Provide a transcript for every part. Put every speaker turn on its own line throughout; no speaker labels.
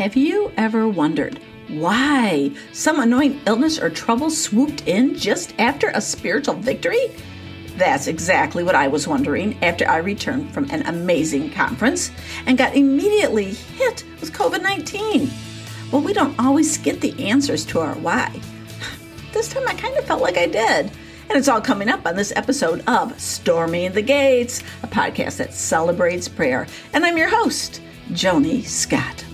Have you ever wondered why some annoying illness or trouble swooped in just after a spiritual victory? That's exactly what I was wondering after I returned from an amazing conference and got immediately hit with COVID 19. Well, we don't always get the answers to our why. This time I kind of felt like I did. And it's all coming up on this episode of Storming the Gates, a podcast that celebrates prayer. And I'm your host, Joni Scott.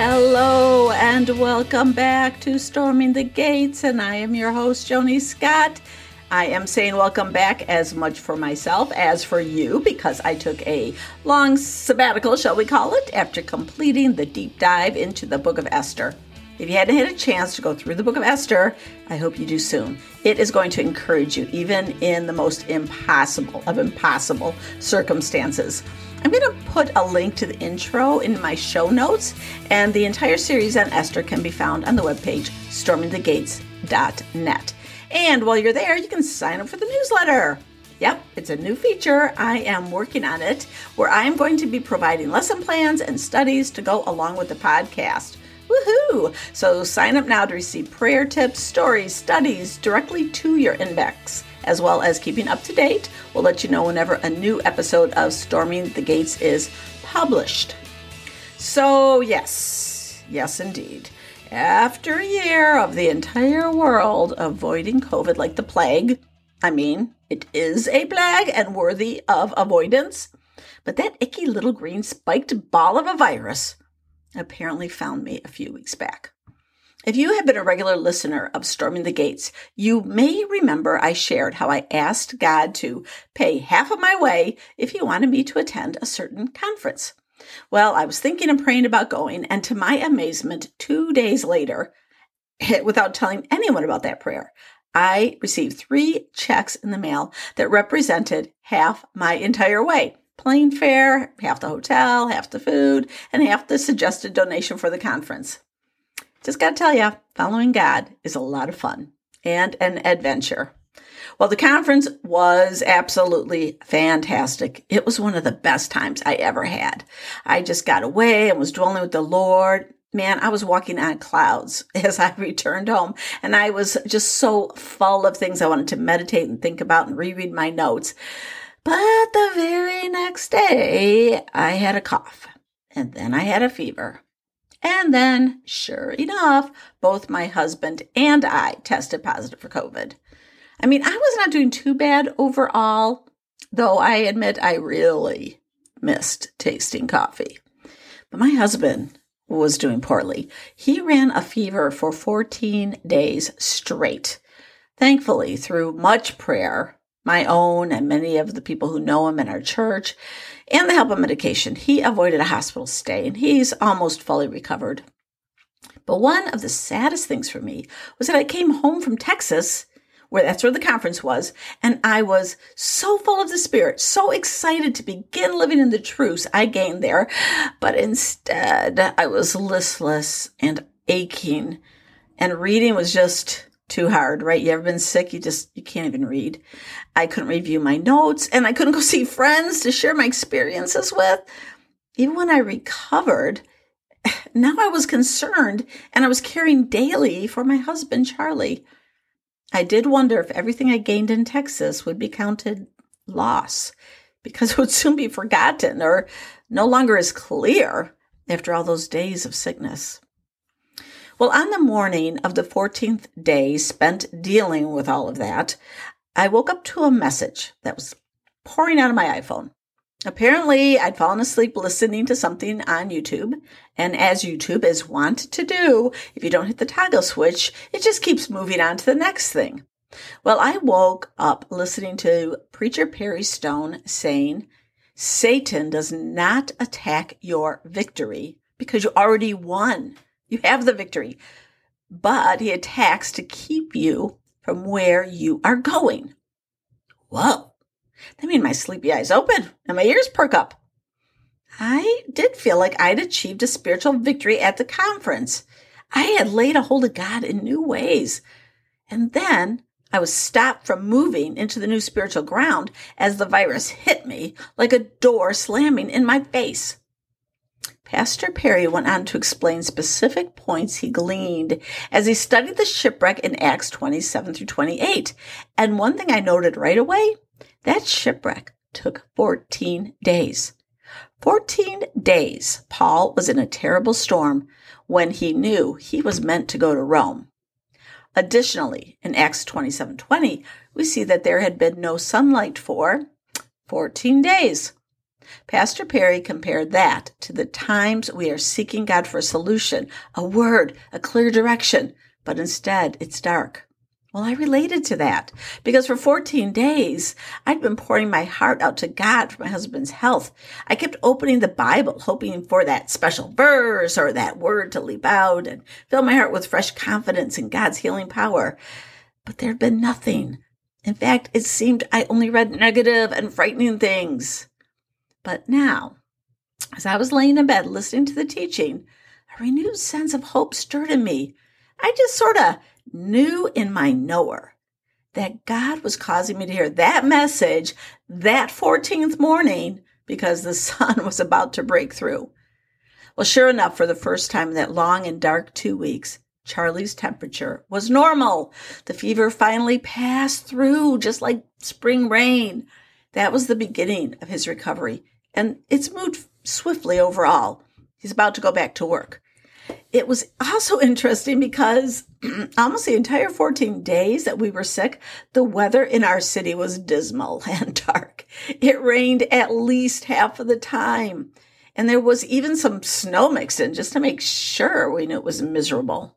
Hello and welcome back to Storming the Gates, and I am your host, Joni Scott. I am saying welcome back as much for myself as for you because I took a long sabbatical, shall we call it, after completing the deep dive into the book of Esther. If you hadn't had a chance to go through the book of Esther, I hope you do soon. It is going to encourage you, even in the most impossible of impossible circumstances. I'm going to put a link to the intro in my show notes, and the entire series on Esther can be found on the webpage stormingthegates.net. And while you're there, you can sign up for the newsletter. Yep, it's a new feature. I am working on it where I am going to be providing lesson plans and studies to go along with the podcast. Woohoo! So sign up now to receive prayer tips, stories, studies directly to your inbox, as well as keeping up to date. We'll let you know whenever a new episode of Storming the Gates is published. So, yes, yes, indeed. After a year of the entire world avoiding COVID like the plague, I mean, it is a plague and worthy of avoidance, but that icky little green spiked ball of a virus apparently found me a few weeks back. If you have been a regular listener of Storming the Gates, you may remember I shared how I asked God to pay half of my way if he wanted me to attend a certain conference. Well, I was thinking and praying about going, and to my amazement, two days later, without telling anyone about that prayer, I received three checks in the mail that represented half my entire way plane fare, half the hotel, half the food, and half the suggested donation for the conference. Just got to tell you, following God is a lot of fun and an adventure. Well, the conference was absolutely fantastic. It was one of the best times I ever had. I just got away and was dwelling with the Lord. Man, I was walking on clouds as I returned home, and I was just so full of things I wanted to meditate and think about and reread my notes. But the very next day, I had a cough, and then I had a fever. And then, sure enough, both my husband and I tested positive for COVID. I mean, I was not doing too bad overall, though I admit I really missed tasting coffee. But my husband was doing poorly. He ran a fever for 14 days straight. Thankfully, through much prayer, my own and many of the people who know him in our church, and the help of medication, he avoided a hospital stay and he's almost fully recovered. But one of the saddest things for me was that I came home from Texas where that's where the conference was. And I was so full of the spirit, so excited to begin living in the truths I gained there. But instead, I was listless and aching, and reading was just too hard, right? You ever been sick? You just, you can't even read. I couldn't review my notes and I couldn't go see friends to share my experiences with. Even when I recovered, now I was concerned and I was caring daily for my husband, Charlie. I did wonder if everything I gained in Texas would be counted loss because it would soon be forgotten or no longer as clear after all those days of sickness. Well, on the morning of the 14th day spent dealing with all of that, I woke up to a message that was pouring out of my iPhone. Apparently, I'd fallen asleep listening to something on YouTube, and as YouTube is wont to do, if you don't hit the toggle switch, it just keeps moving on to the next thing. Well, I woke up listening to Preacher Perry Stone saying, Satan does not attack your victory because you already won. You have the victory, but he attacks to keep you from where you are going. Whoa. That made my sleepy eyes open and my ears perk up. I did feel like I'd achieved a spiritual victory at the conference. I had laid a hold of God in new ways. And then I was stopped from moving into the new spiritual ground as the virus hit me like a door slamming in my face. Pastor Perry went on to explain specific points he gleaned as he studied the shipwreck in Acts 27 through 28. And one thing I noted right away that shipwreck took 14 days. 14 days, Paul was in a terrible storm when he knew he was meant to go to Rome. Additionally, in Acts 27:20, we see that there had been no sunlight for 14 days. Pastor Perry compared that to the times we are seeking God for a solution, a word, a clear direction, but instead it's dark. Well, I related to that because for 14 days, I'd been pouring my heart out to God for my husband's health. I kept opening the Bible, hoping for that special verse or that word to leap out and fill my heart with fresh confidence in God's healing power. But there'd been nothing. In fact, it seemed I only read negative and frightening things. But now, as I was laying in bed listening to the teaching, a renewed sense of hope stirred in me. I just sort of knew in my knower that God was causing me to hear that message that 14th morning because the sun was about to break through. Well, sure enough, for the first time in that long and dark two weeks, Charlie's temperature was normal. The fever finally passed through just like spring rain. That was the beginning of his recovery, and it's moved swiftly overall. He's about to go back to work. It was also interesting because almost the entire 14 days that we were sick, the weather in our city was dismal and dark. It rained at least half of the time. And there was even some snow mixed in just to make sure we knew it was miserable.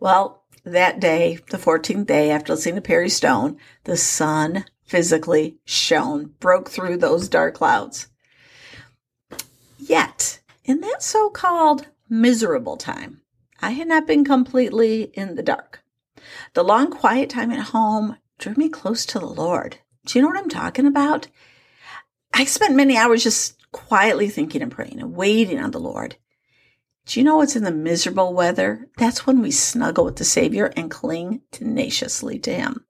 Well, that day, the 14th day after listening to Perry Stone, the sun physically shone, broke through those dark clouds. Yet, in that so called miserable time, I had not been completely in the dark. The long, quiet time at home drew me close to the Lord. Do you know what I'm talking about? I spent many hours just quietly thinking and praying and waiting on the Lord. Do you know what's in the miserable weather? That's when we snuggle with the Savior and cling tenaciously to Him.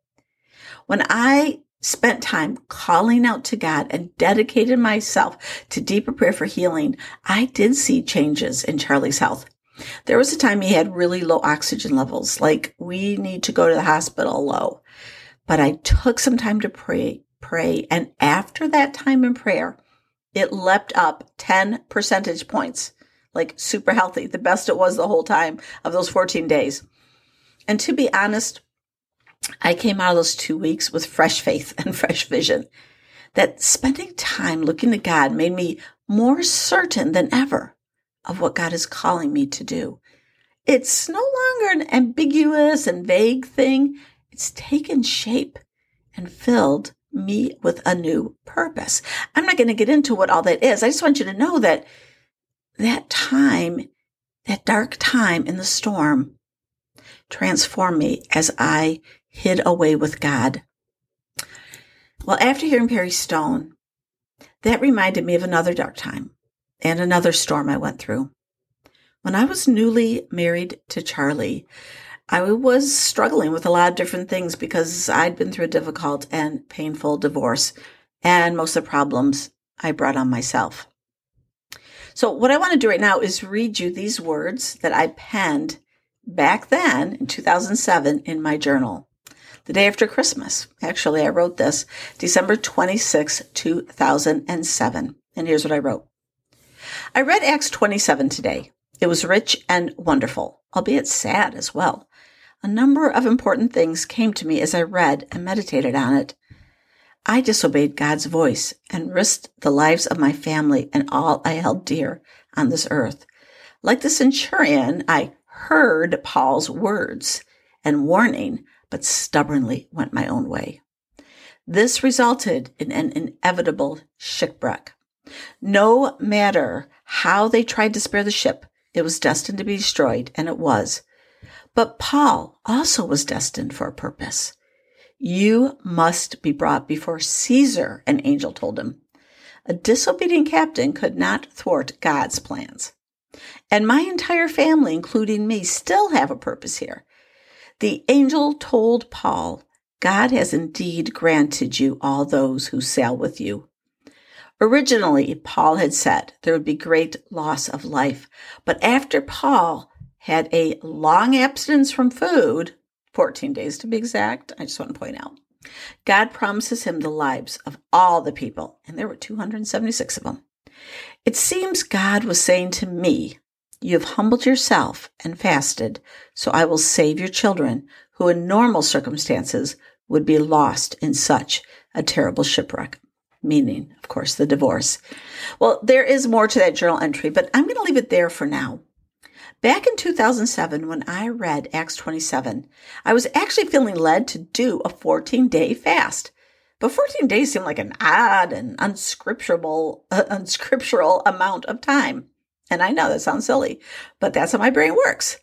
When I spent time calling out to God and dedicated myself to deeper prayer for healing, I did see changes in Charlie's health. There was a time he had really low oxygen levels, like we need to go to the hospital low. But I took some time to pray, pray, and after that time in prayer, it leapt up 10 percentage points, like super healthy, the best it was the whole time of those 14 days. And to be honest, I came out of those two weeks with fresh faith and fresh vision. That spending time looking to God made me more certain than ever of what God is calling me to do. It's no longer an ambiguous and vague thing. It's taken shape and filled me with a new purpose. I'm not going to get into what all that is. I just want you to know that that time, that dark time in the storm transformed me as I hid away with God. Well, after hearing Perry Stone, that reminded me of another dark time and another storm I went through. When I was newly married to Charlie, I was struggling with a lot of different things because I'd been through a difficult and painful divorce, and most of the problems I brought on myself. So, what I want to do right now is read you these words that I penned back then in 2007 in my journal the day after Christmas. Actually, I wrote this December 26, 2007. And here's what I wrote I read Acts 27 today. It was rich and wonderful, albeit sad as well. A number of important things came to me as I read and meditated on it. I disobeyed God's voice and risked the lives of my family and all I held dear on this earth. Like the centurion, I heard Paul's words and warning, but stubbornly went my own way. This resulted in an inevitable shipwreck. No matter how they tried to spare the ship, it was destined to be destroyed, and it was. But Paul also was destined for a purpose. You must be brought before Caesar, an angel told him. A disobedient captain could not thwart God's plans. And my entire family, including me, still have a purpose here. The angel told Paul God has indeed granted you all those who sail with you. Originally, Paul had said there would be great loss of life, but after Paul had a long abstinence from food, 14 days to be exact, I just want to point out, God promises him the lives of all the people, and there were 276 of them. It seems God was saying to me, You have humbled yourself and fasted, so I will save your children who in normal circumstances would be lost in such a terrible shipwreck. Meaning, of course, the divorce. Well, there is more to that journal entry, but I'm going to leave it there for now. Back in 2007, when I read Acts 27, I was actually feeling led to do a 14 day fast. But 14 days seemed like an odd and unscriptural, uh, unscriptural amount of time. And I know that sounds silly, but that's how my brain works.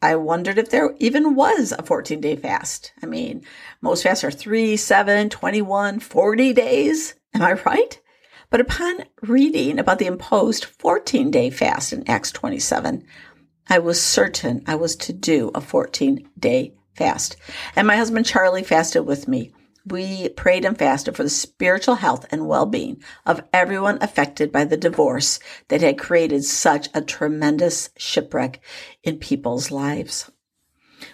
I wondered if there even was a 14 day fast. I mean, most fasts are 3, 7, 21, 40 days. Am I right? But upon reading about the imposed 14 day fast in Acts 27, I was certain I was to do a 14 day fast. And my husband Charlie fasted with me. We prayed and fasted for the spiritual health and well being of everyone affected by the divorce that had created such a tremendous shipwreck in people's lives.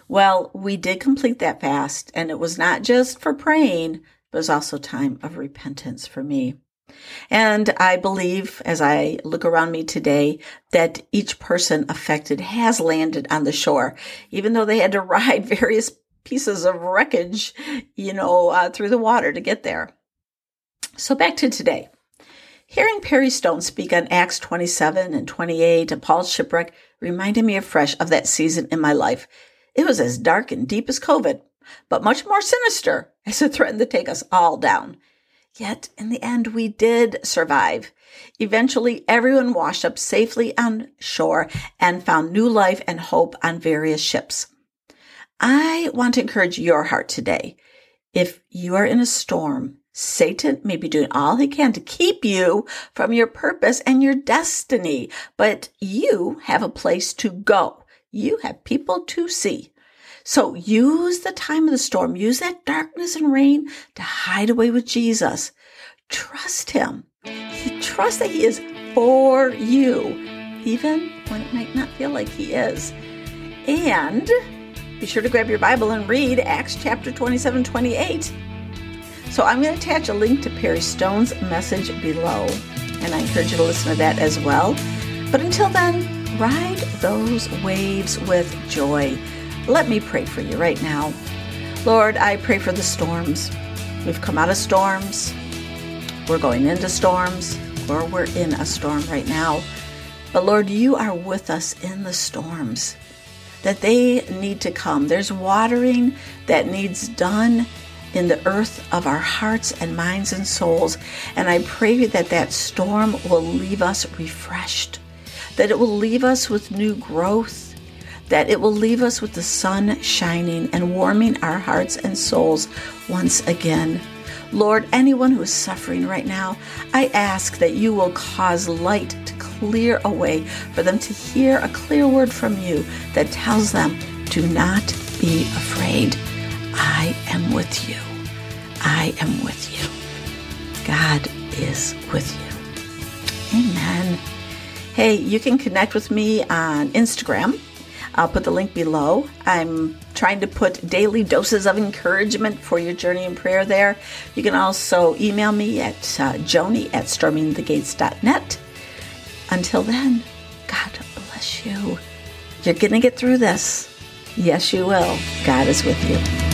Well, we did complete that fast, and it was not just for praying, but it was also time of repentance for me. And I believe as I look around me today that each person affected has landed on the shore, even though they had to ride various pieces of wreckage, you know, uh, through the water to get there. So back to today. Hearing Perry Stone speak on Acts 27 and 28 and Paul's shipwreck reminded me afresh of that season in my life. It was as dark and deep as COVID, but much more sinister as it threatened to take us all down. Yet in the end, we did survive. Eventually, everyone washed up safely on shore and found new life and hope on various ships. I want to encourage your heart today. If you are in a storm, Satan may be doing all he can to keep you from your purpose and your destiny, but you have a place to go. You have people to see. So use the time of the storm, use that darkness and rain to hide away with Jesus. Trust him. Trust that he is for you, even when it might not feel like he is. And be sure to grab your Bible and read Acts chapter 27 28. So I'm going to attach a link to Perry Stone's message below, and I encourage you to listen to that as well. But until then, ride those waves with joy. Let me pray for you right now. Lord, I pray for the storms. We've come out of storms. We're going into storms, or we're in a storm right now. But Lord, you are with us in the storms, that they need to come. There's watering that needs done in the earth of our hearts and minds and souls. And I pray that that storm will leave us refreshed, that it will leave us with new growth that it will leave us with the sun shining and warming our hearts and souls once again. Lord, anyone who is suffering right now, I ask that you will cause light to clear a way for them to hear a clear word from you that tells them, do not be afraid. I am with you. I am with you. God is with you. Amen. Hey, you can connect with me on Instagram I'll put the link below. I'm trying to put daily doses of encouragement for your journey in prayer there. You can also email me at uh, joni at stormingthegates.net. Until then, God bless you. You're going to get through this. Yes, you will. God is with you.